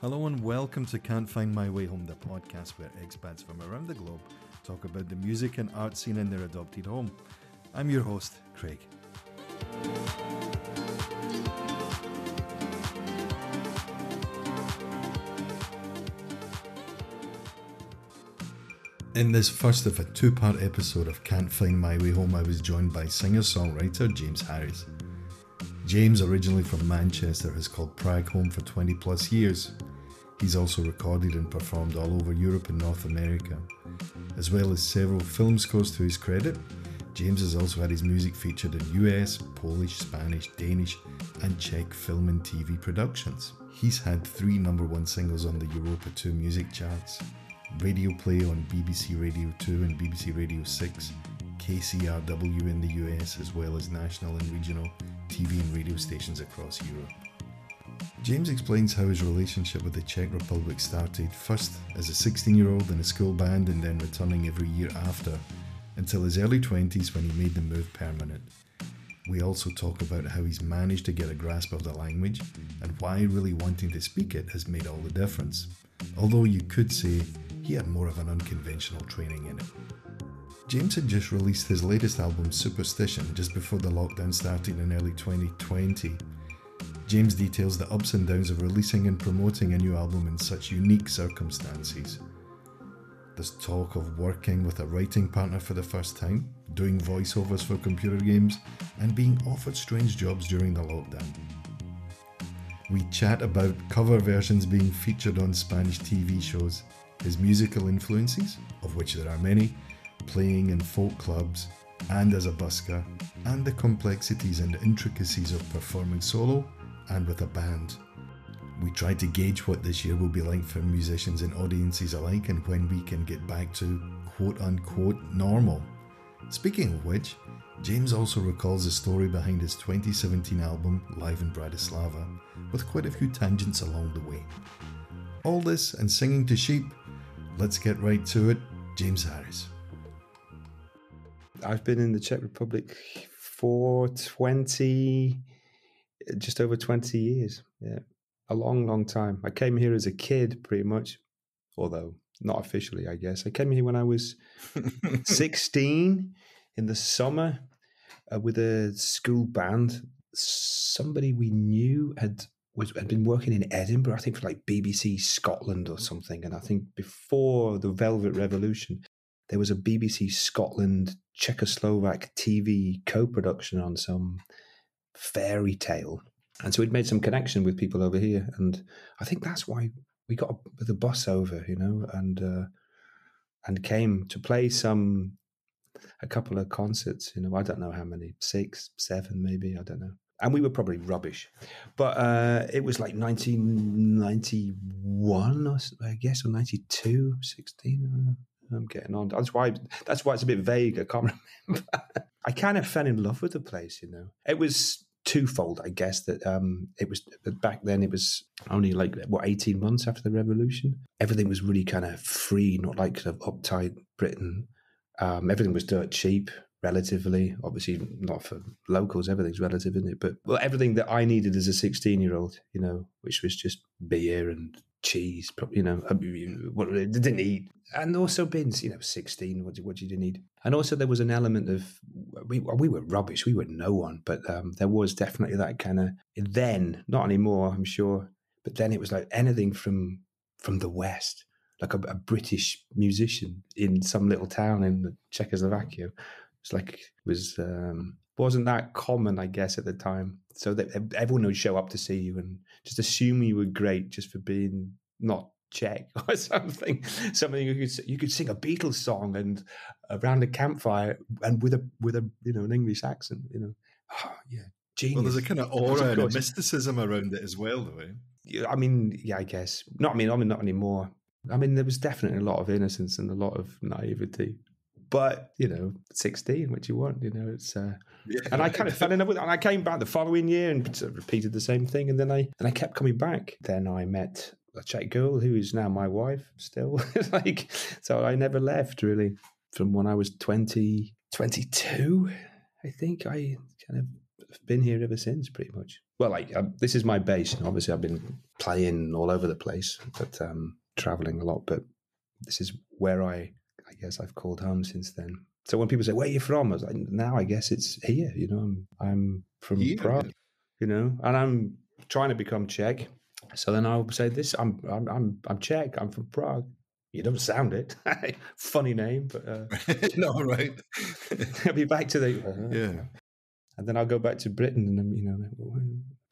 Hello and welcome to Can't Find My Way Home, the podcast where expats from around the globe talk about the music and art scene in their adopted home. I'm your host, Craig. In this first of a two part episode of Can't Find My Way Home, I was joined by singer songwriter James Harris. James, originally from Manchester, has called Prague home for 20 plus years. He's also recorded and performed all over Europe and North America. As well as several film scores to his credit, James has also had his music featured in US, Polish, Spanish, Danish, and Czech film and TV productions. He's had three number one singles on the Europa 2 music charts, radio play on BBC Radio 2 and BBC Radio 6, KCRW in the US, as well as national and regional TV and radio stations across Europe. James explains how his relationship with the Czech Republic started, first as a 16 year old in a school band and then returning every year after, until his early 20s when he made the move permanent. We also talk about how he's managed to get a grasp of the language and why really wanting to speak it has made all the difference. Although you could say he had more of an unconventional training in it. James had just released his latest album, Superstition, just before the lockdown started in early 2020. James details the ups and downs of releasing and promoting a new album in such unique circumstances. There's talk of working with a writing partner for the first time, doing voiceovers for computer games, and being offered strange jobs during the lockdown. We chat about cover versions being featured on Spanish TV shows, his musical influences, of which there are many, playing in folk clubs and as a busker, and the complexities and intricacies of performing solo and with a band. We try to gauge what this year will be like for musicians and audiences alike and when we can get back to quote unquote normal. Speaking of which, James also recalls the story behind his 2017 album Live in Bratislava, with quite a few tangents along the way. All this and singing to sheep, let's get right to it. James Harris. I've been in the Czech Republic for 20, just over 20 years. Yeah, a long, long time. I came here as a kid, pretty much, although not officially, I guess. I came here when I was 16 in the summer uh, with a school band. Somebody we knew had was had been working in Edinburgh, I think for like BBC Scotland or something. And I think before the Velvet Revolution, there was a BBC Scotland Czechoslovak TV co-production on some fairy tale. And so we'd made some connection with people over here, and I think that's why we got the bus over, you know, and uh, and came to play some a couple of concerts. You know, I don't know how many, six, seven, maybe, I don't know. And we were probably rubbish, but uh, it was like 1991, I guess, or 92, 16. I'm getting on. That's why. That's why it's a bit vague. I can't remember. I kind of fell in love with the place. You know, it was twofold, I guess. That um, it was back then. It was only like what eighteen months after the revolution. Everything was really kind of free, not like kind of uptight Britain. Um, everything was dirt cheap, relatively. Obviously, not for locals. Everything's relative, isn't it? But well, everything that I needed as a sixteen-year-old, you know, which was just beer and cheese, you know, what didn't eat, and also bins. You know, sixteen. What, what did you need? And also there was an element of we we were rubbish. We were no one, but um, there was definitely that kind of then, not anymore. I'm sure, but then it was like anything from from the west, like a, a British musician in some little town in Czechoslovakia. It's like it was um, wasn't that common, I guess, at the time. So that everyone would show up to see you and just assume you were great just for being not Czech or something. Something you could you could sing a Beatles song and around a campfire and with a with a you know an English accent. You know, oh, yeah, genius. Well, there's a kind of aura and a mysticism around it as well, though. Eh? I mean, yeah, I guess. Not. I mean, I mean, not anymore. I mean, there was definitely a lot of innocence and a lot of naivety. But you know, sixteen, what do you want? You know, it's. Uh, yeah. And I kind of fell in love with it. And I came back the following year and repeated the same thing. And then I and I kept coming back. Then I met a Czech girl who is now my wife still. like so I never left really. From when I was 20, 22, I think I kind of been here ever since, pretty much. Well, like um, this is my base. And obviously, I've been playing all over the place, but um, traveling a lot. But this is where I, Guess, I've called home since then. So when people say, "Where are you from?" I was like, "Now I guess it's here." You know, I'm I'm from yeah. Prague. You know, and I'm trying to become Czech. So then I'll say this: I'm I'm I'm, I'm Czech. I'm from Prague. You don't sound it. Funny name, but uh, no, right. I'll be back to the uh, yeah, and then I'll go back to Britain, and then you know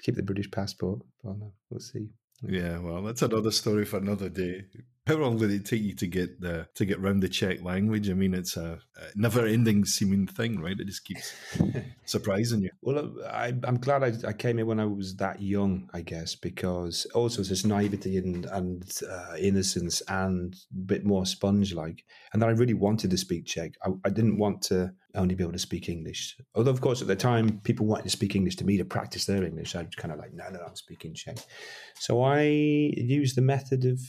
keep the British passport. But no, we'll see. Yeah, well, that's another story for another day. How long did it take you to get the to get round the Czech language? I mean, it's a, a never-ending seeming thing, right? It just keeps surprising you. Well, I, am glad I, I, came here when I was that young, I guess, because also there's naivety and and uh, innocence and a bit more sponge-like, and that I really wanted to speak Czech. I, I didn't want to only be able to speak English. Although, of course, at the time, people wanted to speak English to me to practice their English. I'd kind of like, no, no, I'm speaking Czech. So I used the method of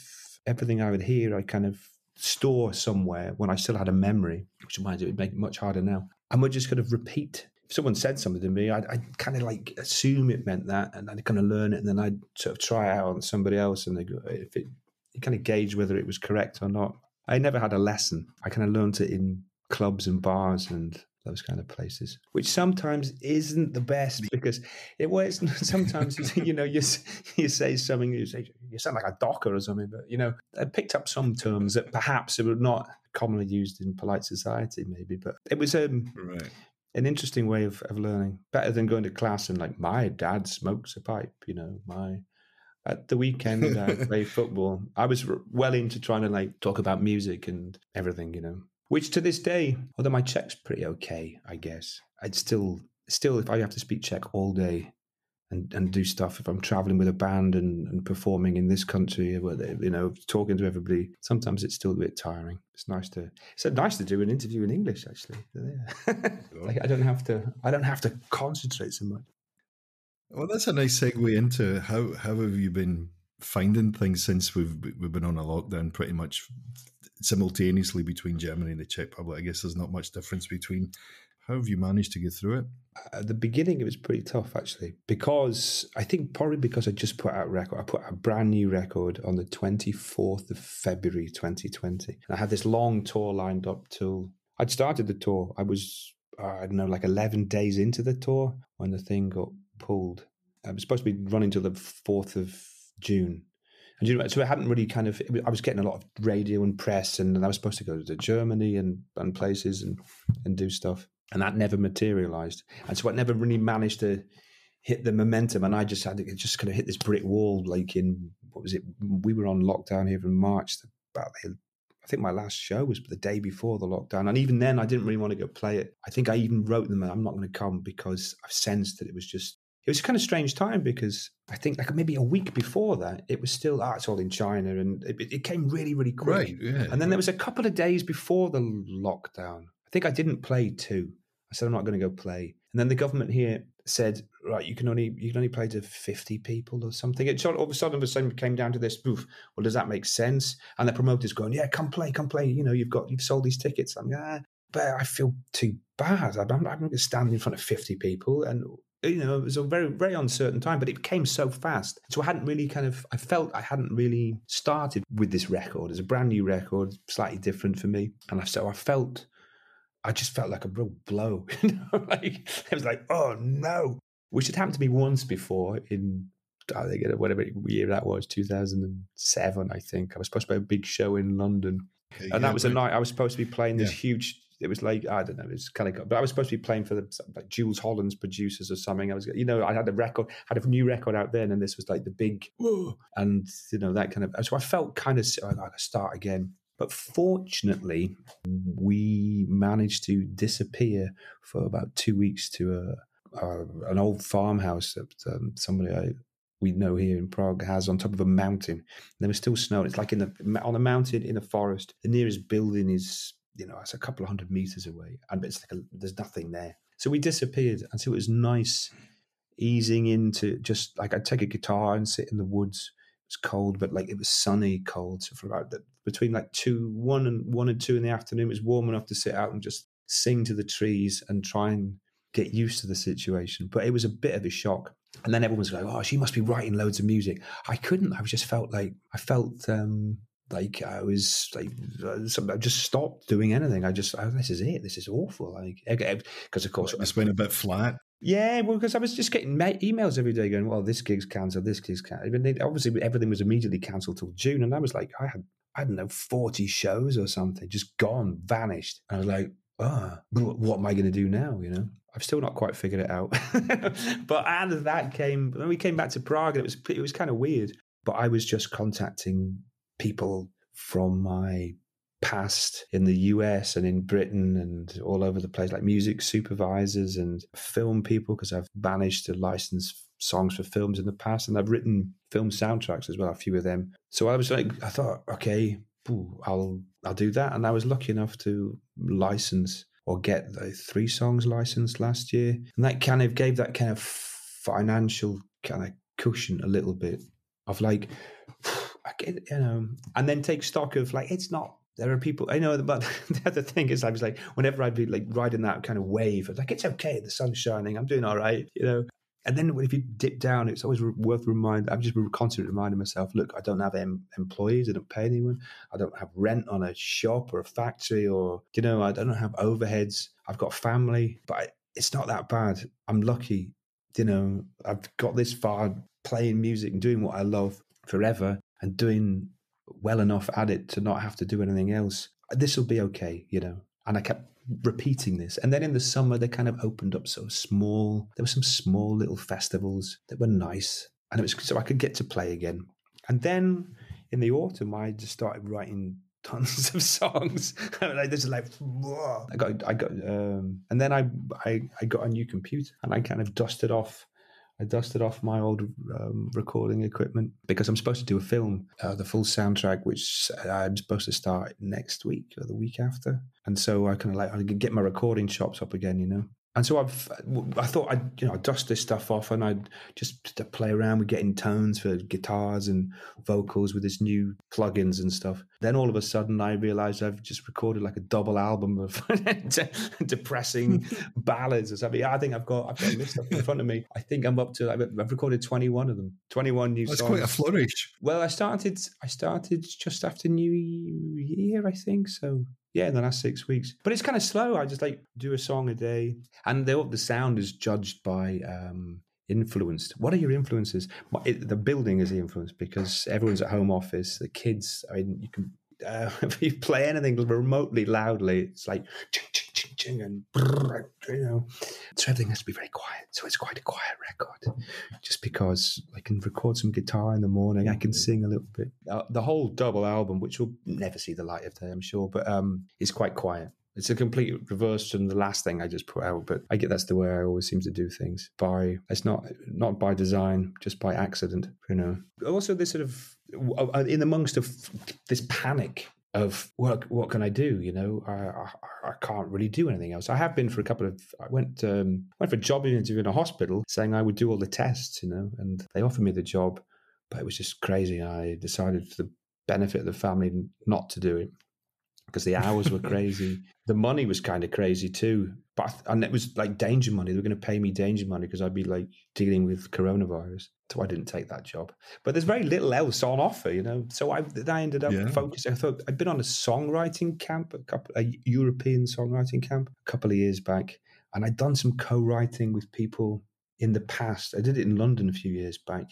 everything I would hear, I kind of store somewhere when I still had a memory, which reminds me, it would make it much harder now. And would just kind of repeat. If someone said something to me, I'd, I'd kind of like assume it meant that, and I'd kind of learn it, and then I'd sort of try it out on somebody else, and go, if it, you kind of gauge whether it was correct or not. I never had a lesson. I kind of learned it in clubs and bars and those kind of places, which sometimes isn't the best because it was sometimes you know you you say something you say you sound like a docker or something, but you know I picked up some terms that perhaps were not commonly used in polite society, maybe, but it was um, right. an interesting way of, of learning, better than going to class and like my dad smokes a pipe, you know, my at the weekend I play football. I was well into trying to like talk about music and everything, you know which to this day, although my Czech's pretty okay, I guess, I'd still, still, if I have to speak Czech all day and, and do stuff, if I'm traveling with a band and, and performing in this country, where they, you know, talking to everybody, sometimes it's still a bit tiring. It's nice to, it's nice to do an interview in English, actually. Like I don't have to, I don't have to concentrate so much. Well, that's a nice segue into how how have you been finding things since we've we've been on a lockdown pretty much simultaneously between Germany and the Czech Republic. I guess there's not much difference between. How have you managed to get through it? At the beginning, it was pretty tough actually, because I think probably because I just put out a record. I put a brand new record on the 24th of February 2020. And I had this long tour lined up till I'd started the tour. I was, uh, I don't know, like 11 days into the tour when the thing got pulled. I was supposed to be running till the 4th of June and you know, so I hadn't really kind of. I was getting a lot of radio and press, and I was supposed to go to Germany and and places and and do stuff, and that never materialized. And so I never really managed to hit the momentum, and I just had to just kind of hit this brick wall. Like in what was it? We were on lockdown here in March. About the, I think my last show was the day before the lockdown, and even then I didn't really want to go play it. I think I even wrote them, "I'm not going to come," because I sensed that it was just it was kind of strange time because I think like maybe a week before that, it was still, ah, it's all in China. And it, it came really, really quick. Right, yeah, and then right. there was a couple of days before the lockdown. I think I didn't play two. I said, I'm not going to go play. And then the government here said, right, you can only you can only play to 50 people or something. It all of a sudden, all of a sudden came down to this, oof, well, does that make sense? And the promoters going, yeah, come play, come play. You know, you've got, you've sold these tickets. I'm, yeah, but I feel too bad. I'm, I'm not going to stand in front of 50 people. And you know, it was a very, very uncertain time, but it came so fast. So I hadn't really kind of, I felt I hadn't really started with this record as a brand new record, slightly different for me. And so I felt, I just felt like a real blow. You know, like it was like, oh no, which had happened to me once before in, I think, uh, whatever year that was, 2007, I think. I was supposed to play a big show in London. and yeah, that was right. a night I was supposed to be playing this yeah. huge it was like I don't know, it was kind of. But I was supposed to be playing for the like Jools Holland's producers or something. I was, you know, I had a record, had a new record out then, and this was like the big, and you know that kind of. So I felt kind of like a start again. But fortunately, we managed to disappear for about two weeks to a, a an old farmhouse that um, somebody I, we know here in Prague has on top of a mountain. And there was still snow. It's like in the on a mountain in a forest. The nearest building is you know, it's a couple of hundred meters away, and it's like a, there's nothing there. So we disappeared, and so it was nice easing into just like I'd take a guitar and sit in the woods. It was cold, but like it was sunny, cold. So for about the, between like two, one and one and two in the afternoon, it was warm enough to sit out and just sing to the trees and try and get used to the situation. But it was a bit of a shock. And then everyone was like, "Oh, she must be writing loads of music." I couldn't. I just felt like I felt um, like I was like uh, I just stopped doing anything. I just oh, this is it. This is awful. Like because of course it's been a bit flat. Yeah, well, because I was just getting emails every day going, "Well, this gig's cancelled. This gig's cancelled." Obviously, everything was immediately cancelled till June, and I was like, I had I don't know forty shows or something just gone, vanished. And I was like, oh, what am I going to do now? You know, I've still not quite figured it out. but out of that came when we came back to Prague, and it was it was kind of weird. But I was just contacting people from my past in the US and in Britain and all over the place, like music supervisors and film people, because I've managed to license songs for films in the past and I've written film soundtracks as well, a few of them. So I was like, I thought, okay, I'll I'll do that. And I was lucky enough to license or get the three songs licensed last year. And that kind of gave that kind of financial kind of cushion a little bit of like, you know, and then take stock of like, it's not there are people I know, but the other thing is, I was like, whenever I'd be like riding that kind of wave, I was like, it's okay, the sun's shining, I'm doing all right, you know. And then if you dip down, it's always worth reminding. I'm just constantly reminding myself: look, I don't have em- employees. I don't pay anyone. I don't have rent on a shop or a factory, or you know, I don't have overheads. I've got family, but it's not that bad. I'm lucky. You know, I've got this far playing music and doing what I love forever, and doing well enough at it to not have to do anything else. This will be okay, you know. And I kept repeating this. And then in the summer, they kind of opened up so small. There were some small little festivals that were nice, and it was so I could get to play again. And then in the autumn, I just started writing tons of songs. like this is like whoa. I got I got um, and then I, I I got a new computer and I kind of dusted off I dusted off my old um, recording equipment because I'm supposed to do a film, uh, the full soundtrack, which I'm supposed to start next week or the week after. And so I kind of like I get my recording chops up again, you know. And so I've, I thought I'd, you know, dust this stuff off and I'd just play around with getting tones for guitars and vocals with this new plugins and stuff. Then all of a sudden I realized I've just recorded like a double album of depressing ballads or something. I think I've got, I've got list up in front of me. I think I'm up to, I've recorded 21 of them, 21 new songs. That's songs. quite a flourish. Well, I started, I started just after New Year, I think. So yeah, in the last six weeks. But it's kind of slow. I just like do a song a day, and the the sound is judged by um, influenced. What are your influences? It, the building is the influence because everyone's at home office. The kids. I mean, you can uh, if you play anything remotely loudly, it's like ching, ching, and you know, so everything has to be very quiet. So it's quite a quiet record, just because I can record some guitar in the morning, I can sing a little bit. Uh, the whole double album, which will never see the light of day, I'm sure, but um, is quite quiet. It's a complete reverse from the last thing I just put out, but I get that's the way I always seem to do things. By it's not not by design, just by accident, you know. Also, this sort of uh, in amongst of this panic of what what can I do? You know, I, I, I can't really do anything else. I have been for a couple of. I went um, went for a job interview in a hospital, saying I would do all the tests. You know, and they offered me the job, but it was just crazy. I decided for the benefit of the family not to do it because the hours were crazy. the money was kind of crazy too. But and it was like danger money. They were going to pay me danger money because I'd be like dealing with coronavirus. So I didn't take that job. But there's very little else on offer, you know. So I, I ended up yeah. focusing. I thought I'd been on a songwriting camp, a couple, a European songwriting camp, a couple of years back, and I'd done some co-writing with people in the past. I did it in London a few years back,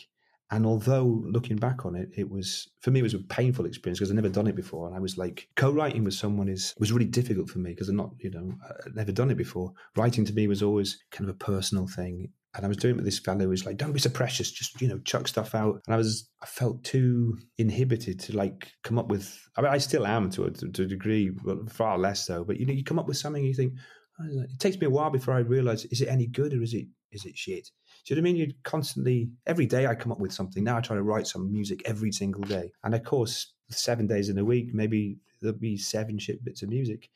and although looking back on it, it was for me it was a painful experience because I'd never done it before, and I was like co-writing with someone is was really difficult for me because I'm not you know I'd never done it before. Writing to me was always kind of a personal thing, and I was doing it with this fellow who was like, "Don't be so precious, just you know chuck stuff out." And I was I felt too inhibited to like come up with. I mean, I still am to a, to a degree, but far less so. But you know, you come up with something, and you think oh, it takes me a while before I realize is it any good or is it is it shit? Do you know what I mean? You'd constantly, every day I come up with something. Now I try to write some music every single day. And of course, seven days in a week, maybe there'll be seven shit bits of music.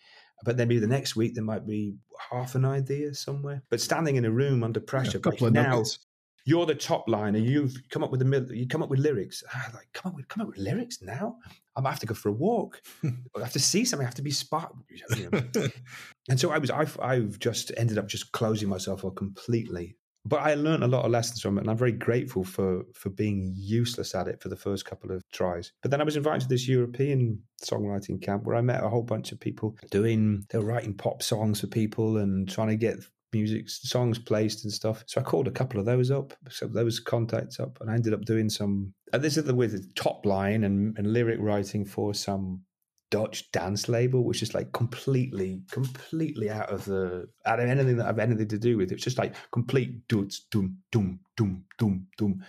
But then maybe the next week there might be half an idea somewhere. But standing in a room under pressure, yeah, like now, nuggets. you're the top line and you've come up with the you come up with lyrics. Ah, like come up with come up with lyrics now. I might have to go for a walk. I have to see something. I have to be spark. You know. and so I was, I've, I've just ended up just closing myself off completely. But I learned a lot of lessons from it, and I'm very grateful for for being useless at it for the first couple of tries. But then I was invited to this European songwriting camp where I met a whole bunch of people doing, they were writing pop songs for people and trying to get music songs placed and stuff. So I called a couple of those up, so those contacts up, and I ended up doing some. And this is the with top line and, and lyric writing for some Dutch dance label, which is like completely, completely out of the out of anything that I've anything to do with. It's just like complete doots, doom, doom, doom, doom, doom.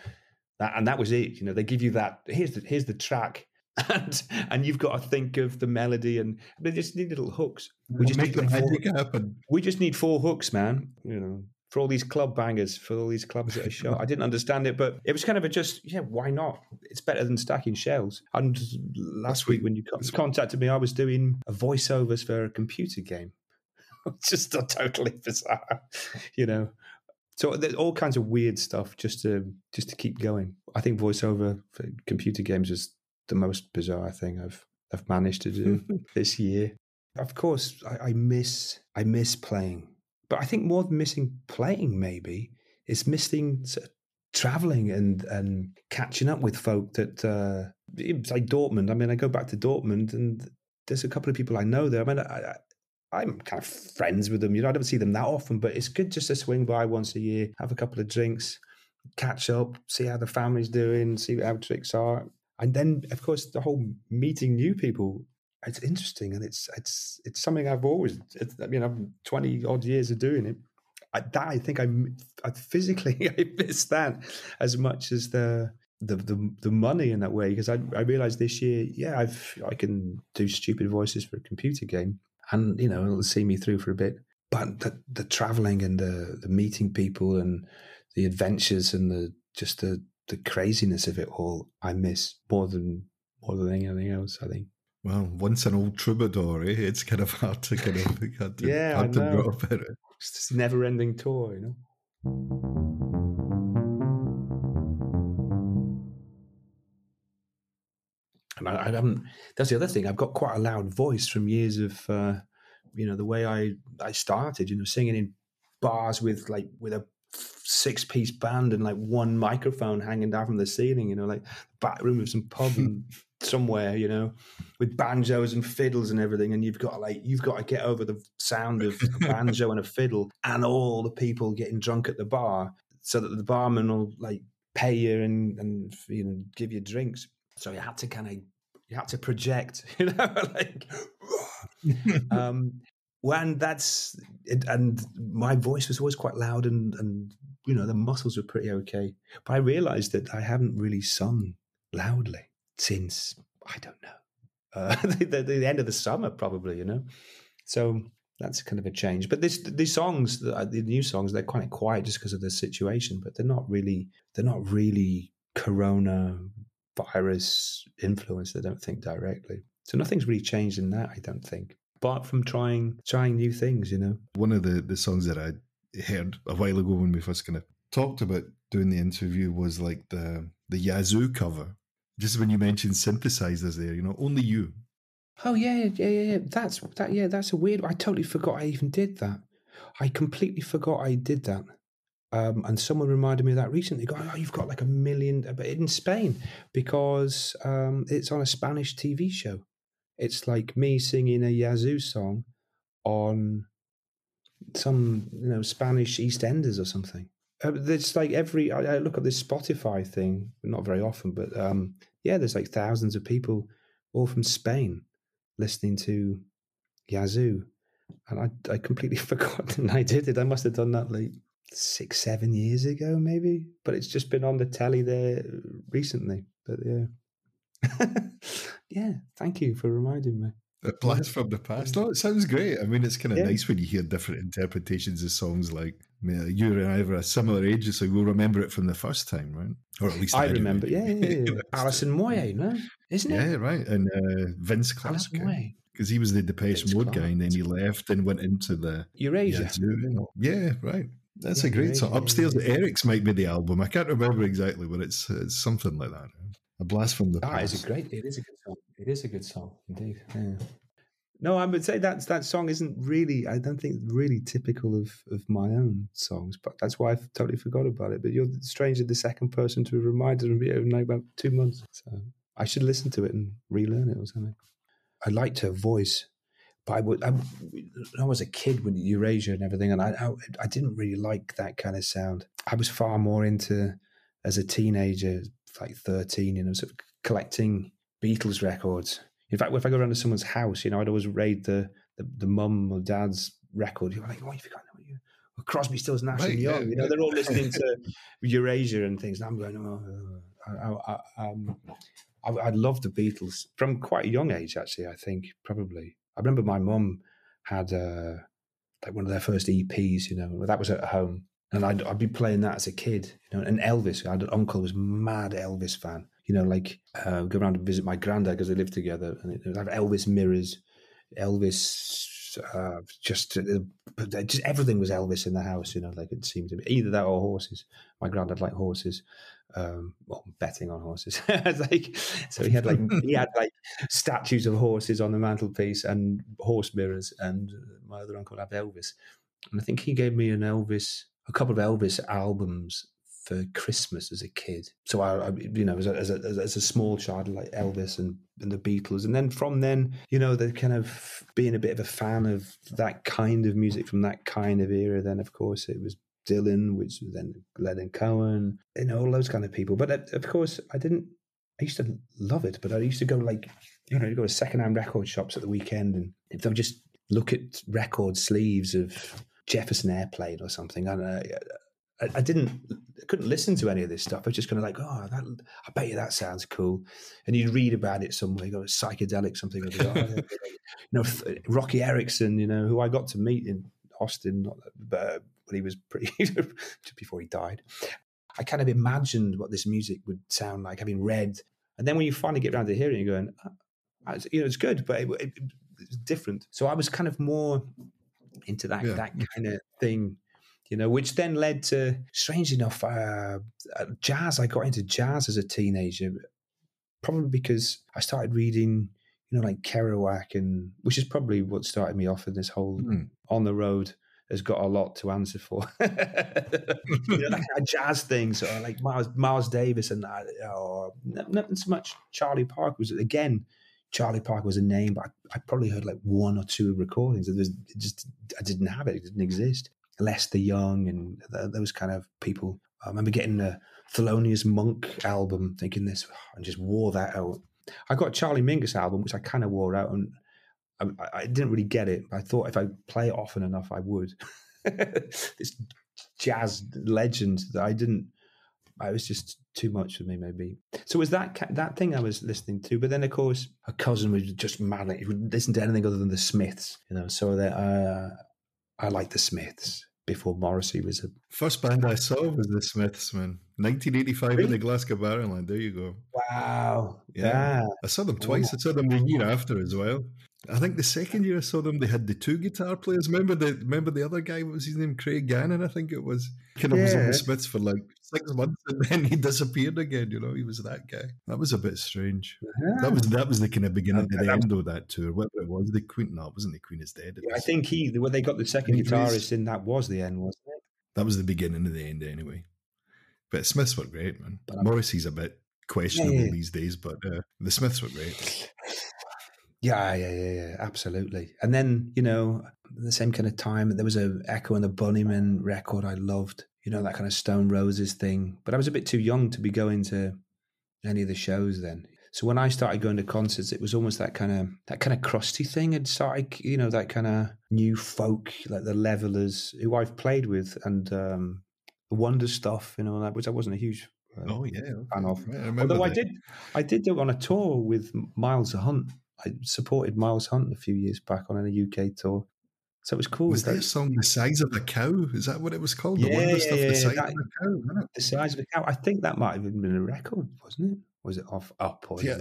That, and that was it. You know, they give you that. Here's the here's the track, and and you've got to think of the melody, and they just need little hooks. We just make need the magic happen. We just need four hooks, man. You know, for all these club bangers, for all these clubs that I shot. I didn't understand it, but it was kind of a just, yeah, why not? It's better than stacking shells. And last week when you contacted me, I was doing a voiceovers for a computer game. just a totally bizarre, you know. So there's all kinds of weird stuff just to just to keep going. I think voiceover for computer games is the most bizarre thing I've I've managed to do this year. Of course, I, I miss I miss playing but I think more than missing playing, maybe it's missing traveling and and catching up with folk that uh, like Dortmund. I mean, I go back to Dortmund, and there's a couple of people I know there. I mean, I, am kind of friends with them. You know, I don't see them that often, but it's good just to swing by once a year, have a couple of drinks, catch up, see how the family's doing, see how tricks are, and then of course the whole meeting new people it's interesting and it's it's it's something I've always. I mean, I'm 20 odd years of doing it. I, that I think I, I physically I miss that as much as the the the, the money in that way because I I realized this year yeah I've I can do stupid voices for a computer game and you know it'll see me through for a bit but the the traveling and the the meeting people and the adventures and the just the the craziness of it all I miss more than more than anything else I think. Well, once an old troubadour, eh? It's kind of hard to kind of hard to, yeah, hard to drop it. It's this never-ending tour, you know. And I, I, haven't. That's the other thing. I've got quite a loud voice from years of, uh, you know, the way I I started. You know, singing in bars with like with a six piece band and like one microphone hanging down from the ceiling. You know, like back room of some pub and somewhere, you know, with banjos and fiddles and everything, and you've got like you've got to get over the sound of a banjo and a fiddle and all the people getting drunk at the bar, so that the barman will like pay you and and you know give you drinks. So you had to kind of you had to project, you know, like. um, when that's it, and my voice was always quite loud and and you know the muscles were pretty okay but i realized that i haven't really sung loudly since I don't know uh, the, the, the, end of the summer, probably. You know, so that's kind of a change. But this these songs, the, the new songs, they're quite quiet just because of the situation. But they're not really they're not really Corona virus influence. I don't think directly. So nothing's really changed in that. I don't think. Apart from trying trying new things, you know. One of the the songs that I heard a while ago when we first kind of talked about doing the interview was like the the Yazoo cover just when you mentioned synthesizers there, you know, only you. Oh yeah, yeah, yeah. That's that. Yeah, that's a weird. I totally forgot I even did that. I completely forgot I did that. Um, and someone reminded me of that recently. Going, oh, you've got like a million, but in Spain because um, it's on a Spanish TV show. It's like me singing a Yazoo song on some you know Spanish EastEnders or something. Uh, there's like every I, I, look at this Spotify thing, not very often, but um, yeah, there's like thousands of people all from Spain listening to Yazoo, and I I completely forgotten I did it. I must have done that like six seven years ago, maybe, but it's just been on the telly there uh, recently. But yeah, yeah, thank you for reminding me. A blast from the past. No, it sounds great. I mean, it's kind of yeah. nice when you hear different interpretations of songs. Like you and I were a similar age, so we'll remember it from the first time, right? Or at least I, I remember. Yeah, yeah, yeah. Alison Moyet, no, isn't it? Yeah, right. And uh, Vince Clarke, because he was the Depeche Vince Mode guy, and then he left and went into the Erasure. Yeah, right. That's yeah, a great song. Upstairs at Eric's might be the album. I can't remember exactly, but it's it's something like that. A blast from the ah, past. It's a great. It is a good song. It is a good song indeed. Yeah. No, I would say that that song isn't really. I don't think really typical of of my own songs, but that's why I've totally forgot about it. But you're strangely the second person to remind me of it in about two months. So I should listen to it and relearn it or something. I liked her voice, but I would. I, I was a kid with Erasure and everything, and I, I I didn't really like that kind of sound. I was far more into as a teenager, like thirteen, you know, sort of collecting Beatles records in fact, if I go around to someone's house, you know, I'd always raid the the, the mum or dad's record. You're like, what have you got? Well, Crosby, Stills, Nash right, and Young. Yeah, you know, yeah. they're all listening to Erasure and things. And I'm going, oh, I, I, um, I, I love the Beatles from quite a young age. Actually, I think probably. I remember my mum had uh, like one of their first EPs. You know, that was at home, and I'd, I'd be playing that as a kid. You know, and Elvis. I had an uncle who was mad Elvis fan you know, like uh, go around and visit my granddad because they lived together, and it, have Elvis mirrors, Elvis, uh, just uh, just everything was Elvis in the house. You know, like it seemed to be either that or horses. My granddad liked horses. Um, well, betting on horses. like, so he had like he had like statues of horses on the mantelpiece and horse mirrors, and my other uncle had Elvis, and I think he gave me an Elvis, a couple of Elvis albums for Christmas as a kid. So I, I you know, as a, as a, as a small child, like Elvis and, and the Beatles, and then from then, you know, the kind of being a bit of a fan of that kind of music from that kind of era. Then, of course, it was Dylan, which was then Leonard Cohen, you know, all those kind of people. But uh, of course, I didn't. I used to love it, but I used to go like, you know, go to secondhand record shops at the weekend, and if they would just look at record sleeves of Jefferson Airplane or something, and uh, I, I didn't I couldn't listen to any of this stuff. I was just kind of like, oh, that, I bet you that sounds cool. And you'd read about it somewhere, you got psychedelic something. Like, oh, you know, Roky Erickson, you know, who I got to meet in Austin, but when he was pretty just before he died. I kind of imagined what this music would sound like, having read. And then when you finally get around to hearing it, you're going, oh, you know, it's good, but it, it, it's different. So I was kind of more into that yeah. that kind of thing you know, which then led to, strange enough, uh, uh, jazz. I got into jazz as a teenager, probably because I started reading, you know, like Kerouac, and which is probably what started me off in this whole mm. on the road has got a lot to answer for. you know, like jazz things, or like Miles, Miles Davis, and that, or not so much Charlie Parker was again. Charlie Parker was a name, but I, I probably heard like one or two recordings. It, was, it just I didn't have it; it didn't exist. Lester Young and those kind of people. I remember getting a Thelonious Monk album, thinking this, oh, and just wore that out. I got Charlie Mingus album, which I kind of wore out, and I, I, didn't really get it. I thought if I play it often enough, I would. this jazz legend that I didn't. I was just too much for me, maybe. So it was that that thing I was listening to, but then of course a cousin was just mad. Like, he would listen to anything other than the Smiths, you know. So that uh, I like the Smiths before Morrissey was a first band I saw was the Smiths, man. 1985 really? in the Glasgow Barrowland. There you go. Wow. Yeah. yeah. I saw them twice. I saw them the year after as well. I think the second year I saw them, they had the two guitar players. Remember the remember the other guy? What was his name? Craig Gannon, I think it was. Kind of yeah. was on the Smiths for like six months, and then he disappeared again. You know, he was that guy. That was a bit strange. Yeah. That was that was the kind of beginning to the end of that tour. Whether it was the Queen, no, it wasn't the Queen is dead. Yeah, I think he when they got the second guitarist was, in, that was the end, wasn't it? That was the beginning of the end, anyway. But Smiths were great, man. But Morrissey's a bit questionable these days, but uh, the Smiths were great. Yeah, yeah, yeah, yeah, absolutely. And then, you know, the same kind of time, there was a Echo and the Bunnymen record I loved, you know, that kind of Stone Roses thing. But I was a bit too young to be going to any of the shows then. So when I started going to concerts, it was almost that kind of that kind of crusty thing. It started, you know, that kind of new folk, like the Levellers, who I've played with, and um, the Wonder stuff, you know, that which I wasn't a huge uh, oh yeah fan of. I Although that. I did, I did do it on a tour with Miles Hunt I supported Miles Hunt a few years back on a UK tour. So it was cool. Was that a song "The Size of a Cow"? Is that what it was called? The yeah, yeah, stuff, yeah, the size that, of a cow. The size of a cow. I think that might have been a record, wasn't it? Was it off up or yeah.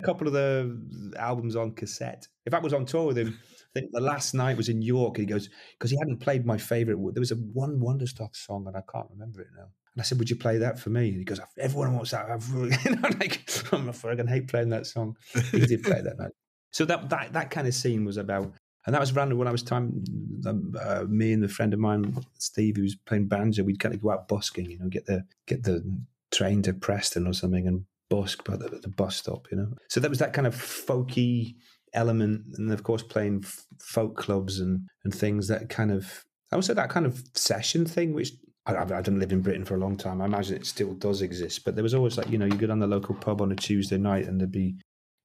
A couple of the albums on cassette. If that was on tour with him, I think the last night was in York. He goes because he hadn't played my favorite. There was a one Wonder Stuff song, and I can't remember it now. And I said, "Would you play that for me?" And he goes, "Everyone wants that." I'm like, I'm a friggin' hate playing that song. He did play that night. So that that that kind of scene was about, and that was around when I was time. Um, uh, me and the friend of mine, Steve, who was playing banjo, we'd kind of go out busking. You know, get the get the train to Preston or something and busk by the, the bus stop. You know, so that was that kind of folky element, and of course playing f- folk clubs and and things that kind of I also that kind of session thing, which I, I haven't lived in Britain for a long time. I imagine it still does exist, but there was always like you know you go down the local pub on a Tuesday night and there'd be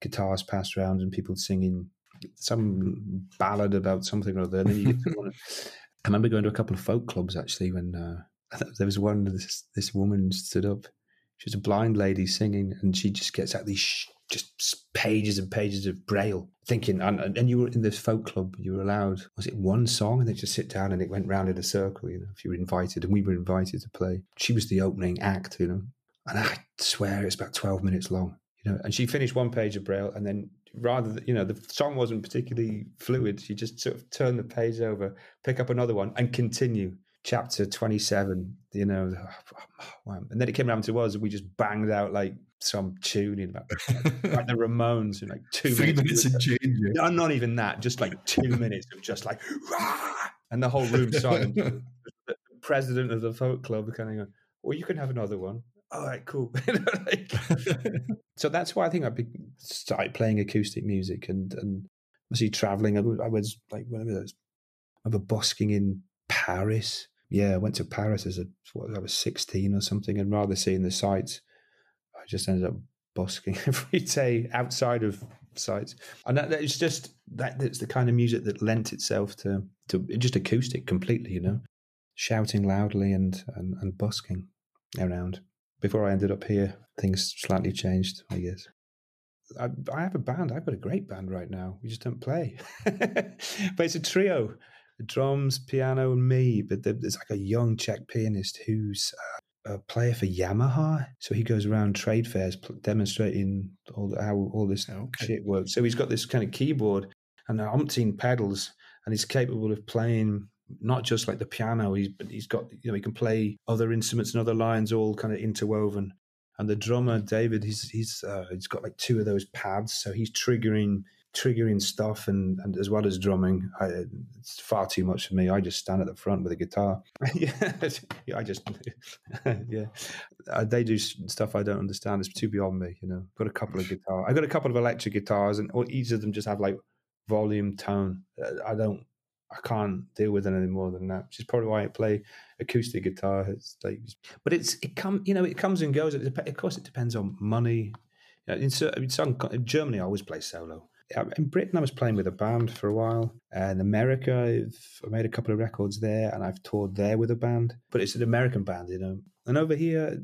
guitars passed around and people singing some ballad about something or other. And then you to, I remember going to a couple of folk clubs actually when uh, there was one this this woman stood up. She was a blind lady singing, and she just gets out these sh- just pages and pages of braille thinking and, and you were in this folk club you were allowed was it one song and they just sit down and it went round in a circle you know if you were invited and we were invited to play she was the opening act you know and i swear it's about 12 minutes long you know and she finished one page of braille and then rather than, you know the song wasn't particularly fluid she just sort of turned the page over pick up another one and continue chapter 27 you know and then it came around to us and we just banged out like some tune in about like the Ramones in like two Three minutes. minutes and change. No, not even that. Just like two minutes of just like, Rah! and the whole room silent. the president of the folk club kind of going, "Well, you can have another one." All right, cool. like, so that's why I think I started playing acoustic music and and mostly traveling. I was like, whenever I was, I was busking in Paris. Yeah, I went to Paris as a what, I was sixteen or something, and rather seeing the sights I just ended up busking every day outside of sites. And that, it's just that it's the kind of music that lent itself to to just acoustic completely, you know, shouting loudly and and, and busking around. Before I ended up here, things slightly changed, I guess. I, I have a band. I've got a great band right now. We just don't play, but it's a trio: drums, piano, and me. But there's like a young Czech pianist who's a player for Yamaha. So he goes around trade fairs demonstrating all the, how all this oh, okay. shit works. So he's got this kind of keyboard and umpteen pedals, and he's capable of playing not just like the piano. He's he's got you know he can play other instruments and other lines all kind of interwoven. And the drummer David, he's he's uh, he's got like two of those pads, so he's triggering triggering stuff and, and as well as drumming. I, it's far too much for me. I just stand at the front with a guitar. yeah, I just yeah. Uh, they do stuff I don't understand. It's too beyond me. You know, I've got a couple of guitars. I got a couple of electric guitars, and each of them just have like volume, tone. Uh, I don't. I can't deal with anything more than that. Which is probably why I play acoustic guitar. It's like, but it's it come you know it comes and goes. Of course, it depends on money. In, in some in Germany, I always play solo in Britain, I was playing with a band for a while. Uh, in America, I've I made a couple of records there, and I've toured there with a band. But it's an American band, you know. And over here,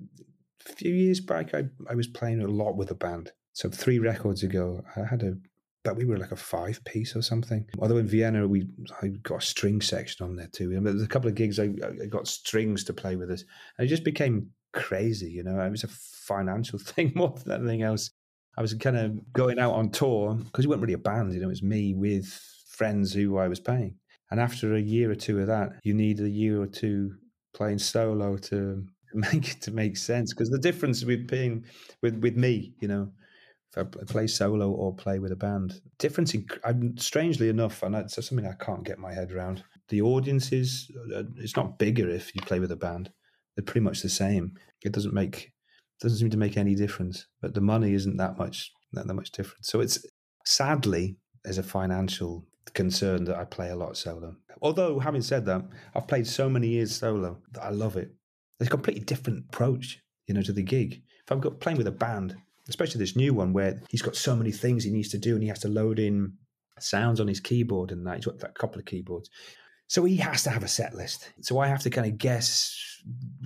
a few years back, I I was playing a lot with a band. So three records ago, I had a but we were like a five piece or something. Although in Vienna, we I got a string section on there too. I mean, there's a couple of gigs I, I got strings to play with us, and it just became crazy. You know, it was a financial thing more than anything else. I was kind of going out on tour because we weren't really a band, you know, it was me with friends who I was paying. And after a year or two of that, you need a year or two playing solo to make it to make sense. Because the difference with being with with me, you know, I play solo or play with a band, difference. In, strangely enough, and that's something I can't get my head around. The audience is uh, it's not bigger if you play with a band. They're pretty much the same. It doesn't make doesn't seem to make any difference. But the money isn't that much that, that much different. So it's sadly there's a financial concern that I play a lot solo. Although having said that, I've played so many years solo that I love it. It's a completely different approach, you know, to the gig. If I'm playing with a band, especially this new one where he's got so many things he needs to do and he has to load in sounds on his keyboard and that. He's got that couple of keyboards. So he has to have a set list. So I have to kind of guess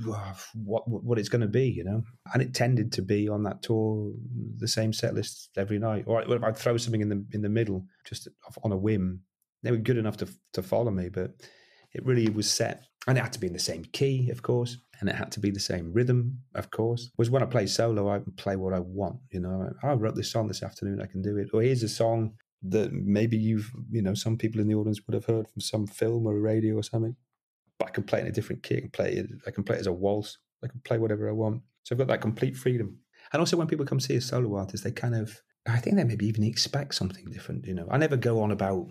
uh, what what it's going to be, you know. And it tended to be on that tour the same set list every night, or I'd throw something in the in the middle just on a whim. They were good enough to to follow me, but it really was set, and it had to be in the same key, of course, and it had to be the same rhythm, of course. Was when I play solo, I can play what I want, you know. I wrote this song this afternoon, I can do it. Or here's a song that maybe you've, you know, some people in the audience would have heard from some film or a radio or something but I can play it in a different key. I can play it. I can play it as a waltz. I can play whatever I want. So I've got that complete freedom. And also, when people come see a solo artist, they kind of I think they maybe even expect something different. You know, I never go on about,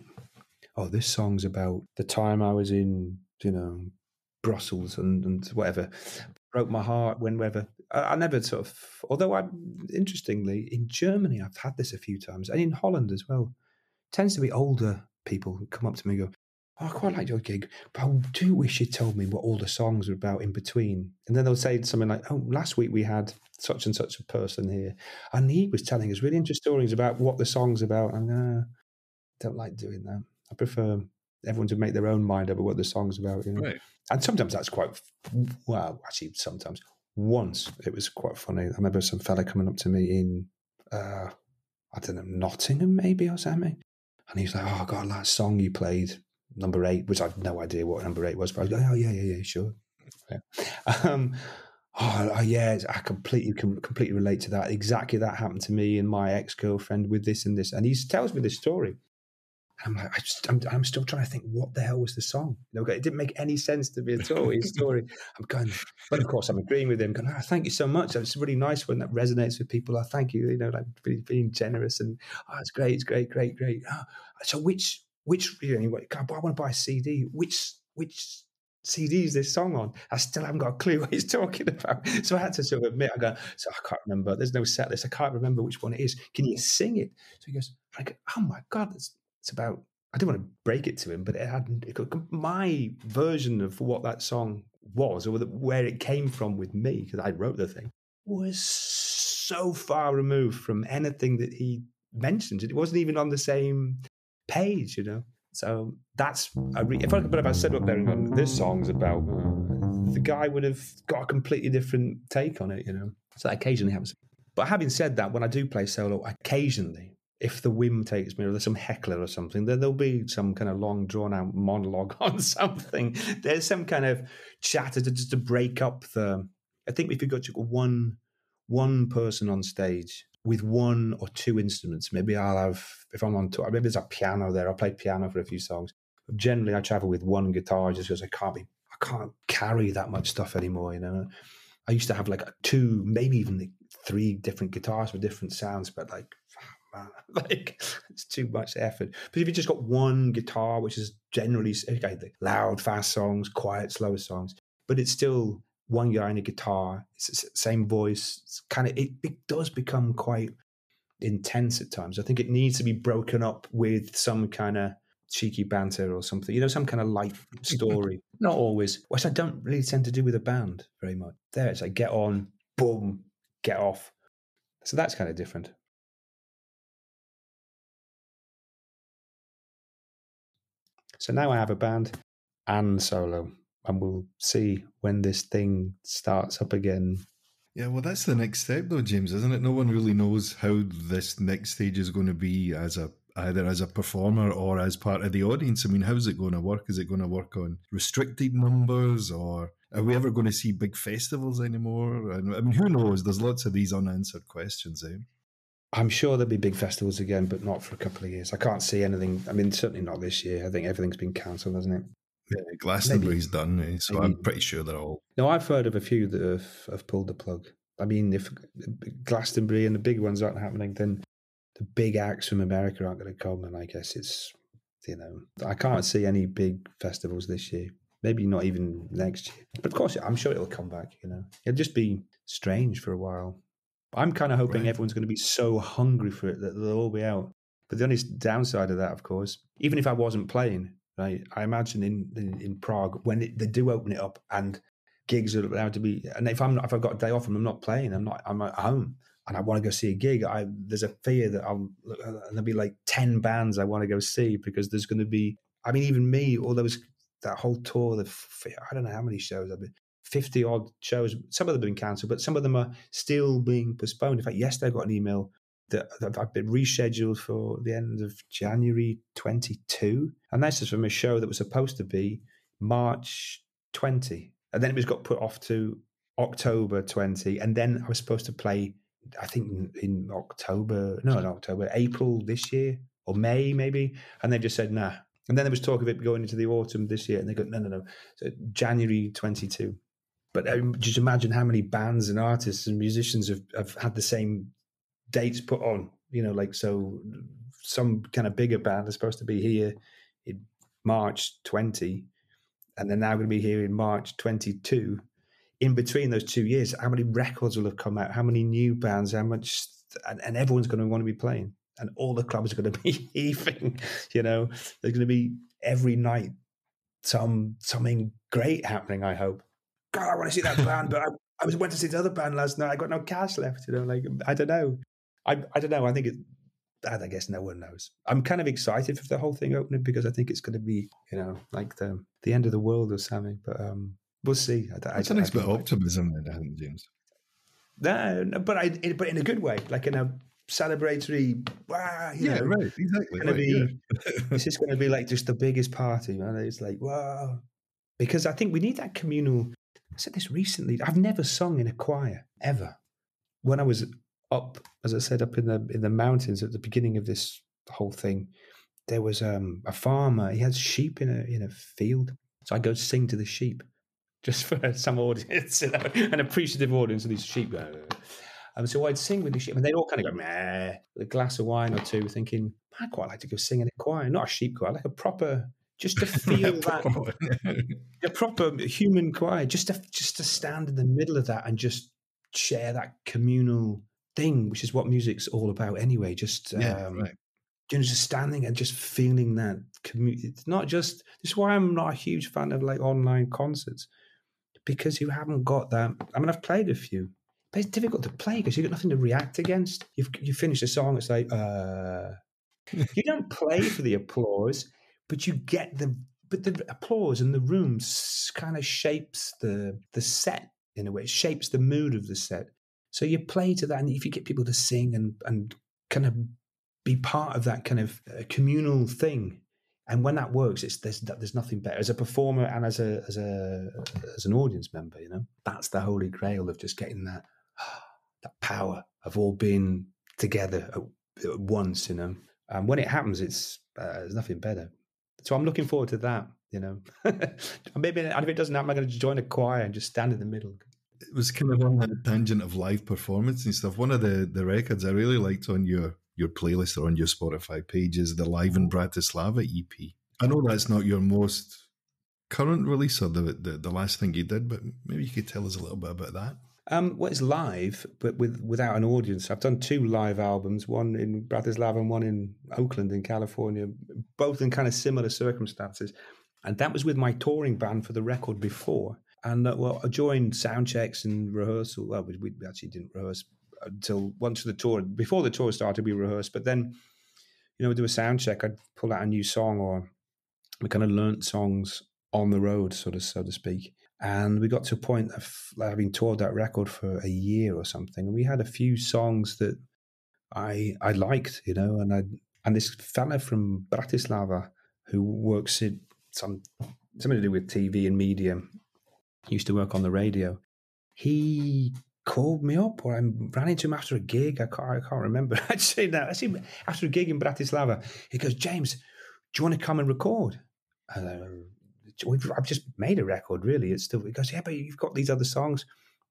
oh, this song's about the time I was in, you know, Brussels and, and whatever, broke my heart whenever. I, I never sort of, although I, interestingly, in Germany, I've had this a few times, and in Holland as well. It tends to be older people who come up to me and go, oh, I quite like your gig, but I do wish you told me what all the songs are about in between. And then they'll say something like, oh, last week we had such and such a person here, and he was telling us really interesting stories about what the song's about. And uh, I don't like doing that. I prefer everyone to make their own mind over what the song's about. You know? Right. And sometimes that's quite, well, actually, sometimes. Once it was quite funny. I remember some fella coming up to me in, uh, I don't know, Nottingham maybe or something. And he was like, oh, I got that song you played number eight, which I've no idea what number eight was, but I was like, oh yeah, yeah, yeah, sure. Yeah. Um, oh, oh, yeah, I completely can completely relate to that. Exactly that happened to me and my ex girlfriend with this and this, and he tells me this story. I'm like, I just, I'm, I'm still trying to think what the hell was the song. You know, it didn't make any sense to me at all. His story. I'm going, but of course, I'm agreeing with him. Going, oh, thank you so much. It's a really nice when that resonates with people. I oh, thank you. You know, like being, being generous and oh, it's great, it's great, great, great. Oh, so which which you know, I want to buy a CD. Which which CD is this song on? I still haven't got a clue what he's talking about. So I had to sort of admit, I go, so I can't remember. There's no set list. I can't remember which one it is. Can you sing it? So he goes, I go, oh my god, it's, it's about. I didn't want to break it to him, but it had it, my version of what that song was, or where it came from with me, because I wrote the thing, was so far removed from anything that he mentioned. It wasn't even on the same page, you know. So that's re- if I but if I said up there and gone, this song's about the guy would have got a completely different take on it, you know. So that occasionally happens. But having said that, when I do play solo, occasionally, if the whim takes me or there's some heckler or something, then there'll be some kind of long drawn out monologue on something. There's some kind of chatter to just to break up the. I think if you've got one one person on stage with one or two instruments. Maybe I'll have, if I'm on tour, maybe there's a piano there. I'll play piano for a few songs. But generally, I travel with one guitar just because I can't be, I can't carry that much stuff anymore. You know, I used to have like two, maybe even three different guitars with different sounds, but like, like it's too much effort. But if you just got one guitar, which is generally okay, loud, fast songs, quiet, slower songs, but it's still one guy and a guitar, it's the same voice. It's kind of it, it does become quite intense at times. I think it needs to be broken up with some kind of cheeky banter or something, you know, some kind of light story. Not always, which I don't really tend to do with a band very much. There, it's like get on, boom, get off. So that's kind of different. So now I have a band and solo and we'll see when this thing starts up again. Yeah, well, that's the next step, though, James, isn't it? No one really knows how this next stage is going to be as a either as a performer or as part of the audience. I mean, how's it going to work? Is it going to work on restricted numbers, or are we ever going to see big festivals anymore? And I mean, who knows? There's lots of these unanswered questions, eh? I'm sure there'll be big festivals again, but not for a couple of years. I can't see anything. I mean, certainly not this year. I think everything's been cancelled, hasn't it? Yeah, Glastonbury's maybe, done, eh? so maybe. I'm pretty sure they're all. No, I've heard of a few that have, have pulled the plug. I mean, if Glastonbury and the big ones aren't happening, then the big acts from America aren't going to come. And I guess it's, you know, I can't see any big festivals this year. Maybe not even next year. But of course, I'm sure it'll come back, you know. It'll just be strange for a while. I'm kind of hoping right. everyone's going to be so hungry for it that they'll all be out. But the only downside of that, of course, even if I wasn't playing, right? I imagine in in, in Prague when it, they do open it up and gigs are allowed to be, and if I'm not, if I've got a day off and I'm not playing, I'm not, I'm at home and I want to go see a gig, I there's a fear that I'll and there'll be like ten bands I want to go see because there's going to be. I mean, even me, all those that whole tour, the I don't know how many shows I've been. 50 odd shows. Some of them have been cancelled, but some of them are still being postponed. In fact, yesterday I got an email that, I've been rescheduled for the end of January 22. And that's just from a show that was supposed to be March 20. And then it was got put off to October 20. And then I was supposed to play, I think in, in October, no, in October, April this year or May maybe. And they just said, nah. And then there was talk of it going into the autumn this year. And they go, no, no, no. So January 22. But um, just imagine how many bands and artists and musicians have, have had the same dates put on You know, like so, some kind of bigger band is supposed to be here in March 20, and they're now going to be here in March 22. In between those two years, how many records will have come out? How many new bands? How much? And, and everyone's going to want to be playing, and all the clubs are going to be heaving. You know, there's going to be every night some something great happening. I hope. God, I want to see that band, but I, I was went to see the other band last night. I got no cash left. You know, like I don't know. I I don't know. I think it. I guess no one knows. I'm kind of excited for the whole thing opening because I think it's going to be, you know, like the the end of the world or something. But um, we'll see. I, It's a nice bit of optimism, I think, James. No, no, but I, but in a good way, like in a celebratory. Wow, yeah, know, right, exactly. Right, be, yeah. this is going to be like just the biggest party, man. It's like wow, because I think we need that communal. I said this recently. I've never sung in a choir ever. When I was up, as I said, up in the in the mountains at the beginning of this whole thing, there was um, a farmer. He had sheep in a in a field, so I go sing to the sheep, just for some audience, you know, an appreciative audience of these sheep. Um, so I'd sing with the sheep, and they'd all kind of go meh, with a glass of wine or two, thinking, I'd quite like to go sing in a choir, not a sheep choir, like a proper, just to feel that, the proper human choir, just to just to stand in the middle of that and just share that communal thing, which is what music's all about anyway. Just yeah, um, right. you know, just standing and just feeling that community. It's not just. This is why I'm not a huge fan of like online concerts because you haven't got that. I mean, I've played a few, but it's difficult to play because you've got nothing to react against. You've you finish a song, it's like uh, you don't play for the applause, but you get the but the applause in the room kind of shapes the the set in a way. It shapes the mood of the set. So you play to that, and if you get people to sing and and kind of be part of that kind of uh, communal thing, and when that works, it's there's there's nothing better as a performer and as a as a as an audience member. You know, that's the holy grail of just getting that that power of all being together at, at once. You know, and when it happens, it's uh, there's nothing better. So I'm looking forward to that. You know, maybe and if it doesn't happen, I'm going to join a choir and just stand in the middle. It was kind of on the tangent of live performance and stuff. One of the, the records I really liked on your your playlist or on your Spotify page is the Live in Bratislava EP. I know that's not your most current release or the, the, the last thing you did, but maybe you could tell us a little bit about that. Um, well, it's live, but with without an audience. I've done two live albums, one in Bratislava and one in Oakland in California, both in kind of similar circumstances. And that was with my touring band for the record before. And uh, well, I joined sound checks and rehearsal. Well, we, we actually didn't rehearse until once the tour. Before the tour started, we rehearsed. But then, you know, we do a sound check. I'd pull out a new song, or we kind of learnt songs on the road, sort of, so to speak. And we got to a point of having toured that record for a year or something, and we had a few songs that I I liked, you know, and I and this fella from Bratislava who works in some something to do with TV and media, used to work on the radio. He called me up, or I ran into him after a gig. I can't, I can't remember. I'd say that. I see him after a gig in Bratislava. He goes, James, do you want to come and record? And I've just made a record, really. It's still, he goes, yeah, but you've got these other songs.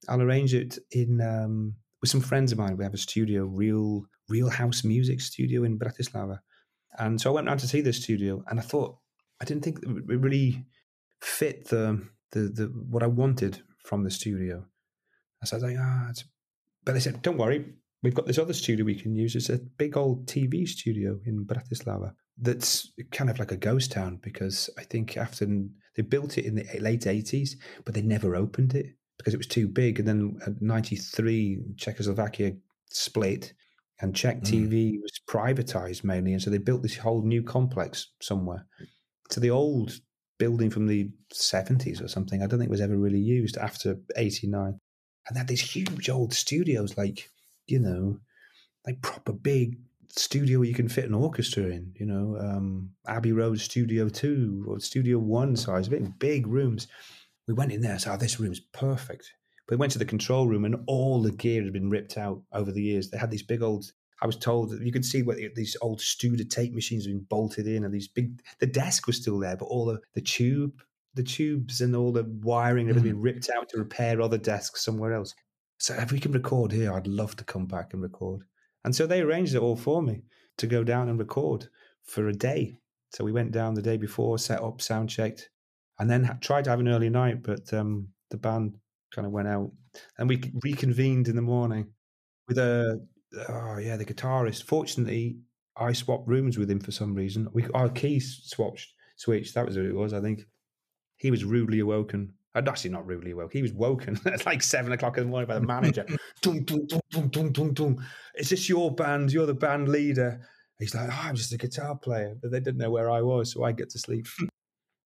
I'll arrange it in um, with some friends of mine. We have a studio, real, real house music studio in Bratislava. And so I went around to see this studio, and I thought I didn't think it really fit the the, the what I wanted from the studio. I was like, ah, oh, but they said, don't worry, we've got this other studio we can use. It's a big old TV studio in Bratislava that's kind of like a ghost town because I think after they built it in the late 80s, but they never opened it because it was too big. And then at 93, Czechoslovakia split and Czech mm. TV was privatized mainly. And so they built this whole new complex somewhere. So the old building from the 70s or something, I don't think was ever really used after 89. And they had these huge old studios, like, you know, like proper big studio you can fit an orchestra in, you know, um, Abbey Road Studio 2 or Studio 1 size, big, big rooms. We went in there, so oh, this room's perfect. But we went to the control room and all the gear had been ripped out over the years. They had these big old, I was told that you could see what these old Studer tape machines had been bolted in and these big, the desk was still there, but all the, the tube, the tubes and all the wiring had mm. been ripped out to repair other desks somewhere else. So if we can record here, I'd love to come back and record. And so they arranged it all for me to go down and record for a day. So we went down the day before, set up, sound checked, and then tried to have an early night, but um, the band kind of went out. And we reconvened in the morning with a, oh yeah, the guitarist. Fortunately, I swapped rooms with him for some reason. We Our keys switched, switched. That was what it was, I think. He was rudely awoken actually not rudely woke. He was woken at like seven o'clock in the morning by the manager. dun, dun, dun, dun, dun, dun. Is this your band? You're the band leader. He's like, oh, I'm just a guitar player. But they didn't know where I was, so I get to sleep.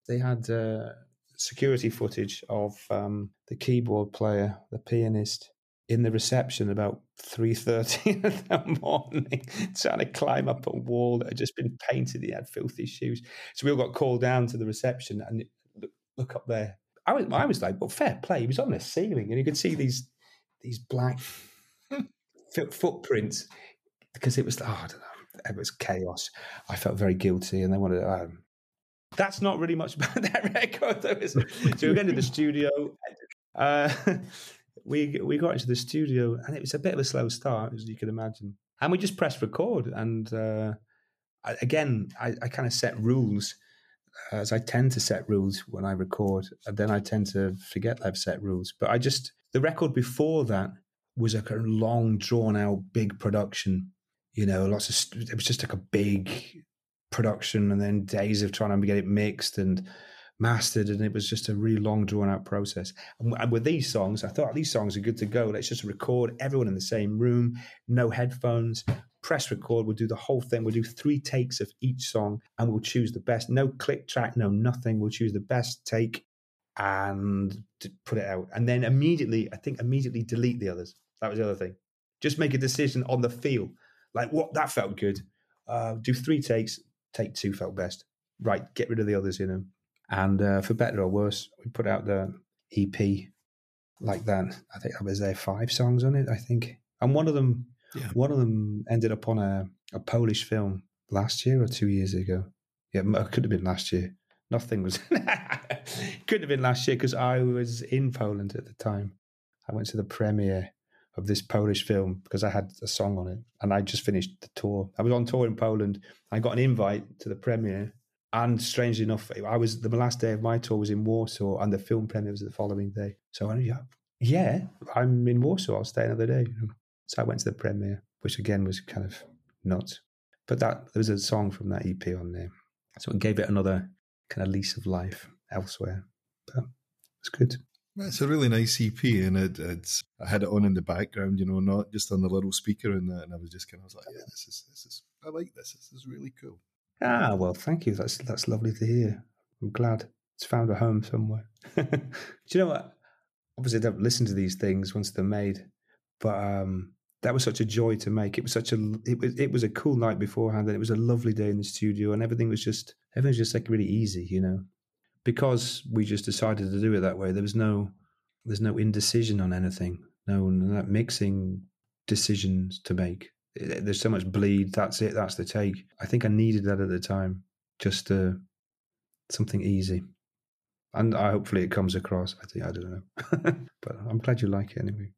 they had uh, security footage of um, the keyboard player, the pianist, in the reception about 3.30 in the morning trying to climb up a wall that had just been painted he had filthy shoes so we all got called down to the reception and look, look up there I was, I was like, well, fair play. He was on the ceiling, and you could see these these black footprints because it was, oh, I don't know, it was chaos. I felt very guilty, and they wanted. Um, that's not really much about that record, though. So we went to the studio. Uh, we we got into the studio, and it was a bit of a slow start, as you can imagine. And we just pressed record, and uh, again, I, I kind of set rules as I tend to set rules when I record, and then I tend to forget I've set rules. But I just the record before that was like a long, drawn out, big production. You know, lots of it was just like a big production, and then days of trying to get it mixed and mastered, and it was just a really long, drawn out process. And with these songs, I thought these songs are good to go. Let's just record everyone in the same room, no headphones, press record. We'll do the whole thing. We'll do three takes of each song and we'll choose the best. No click track, no nothing. We'll choose the best take and put it out. And then immediately, I think immediately delete the others. That was the other thing. Just make a decision on the feel. Like what that felt good. Uh, do three takes. Take two felt best. Right, get rid of the others, you know. And uh, for better or worse, we put out the EP like that. I think that was there five songs on it. I think, and one of them yeah. One of them ended up on a, a Polish film last year or two years ago. Yeah, it uh, could have been last year. Nothing was. could have been last year because I was in Poland at the time. I went to the premiere of this Polish film because I had a song on it, and I just finished the tour. I was on tour in Poland. I got an invite to the premiere, and strangely enough, I was the last day of my tour was in Warsaw, and the film premiere was the following day. So I yeah, yeah, I'm in Warsaw. I'll stay another day. You know? So I went to the premiere, which again was kind of nuts. But that there was a song from that EP on there, so it gave it another kind of lease of life elsewhere. But it's good. It's a really nice EP, and it, it's I had it on in the background, you know, not just on the little speaker and that, and I was just kind of was like, yeah, this is this is I like this. This is really cool. Ah, well, thank you. That's that's lovely to hear. I'm glad it's found a home somewhere. Do you know what? Obviously, I don't listen to these things once they're made, but um, that was such a joy to make. It was such a it was it was a cool night beforehand, and it was a lovely day in the studio, and everything was just everything was just like really easy, you know, because we just decided to do it that way. There was no there's no indecision on anything, no, no mixing decisions to make. There's so much bleed. That's it. That's the take. I think I needed that at the time, just uh, something easy, and I hopefully it comes across. I think I don't know, but I'm glad you like it anyway.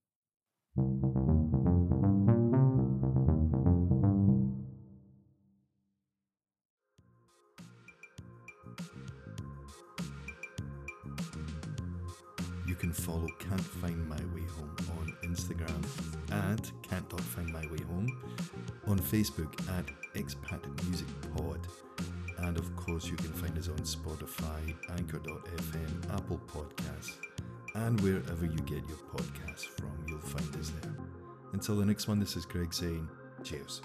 Can follow Can't Find My Way Home on Instagram at Can't My Way Home, on Facebook at Expat Music Pod, and of course you can find us on Spotify, Anchor.fm, Apple Podcasts, and wherever you get your podcasts from, you'll find us there. Until the next one, this is Greg saying cheers.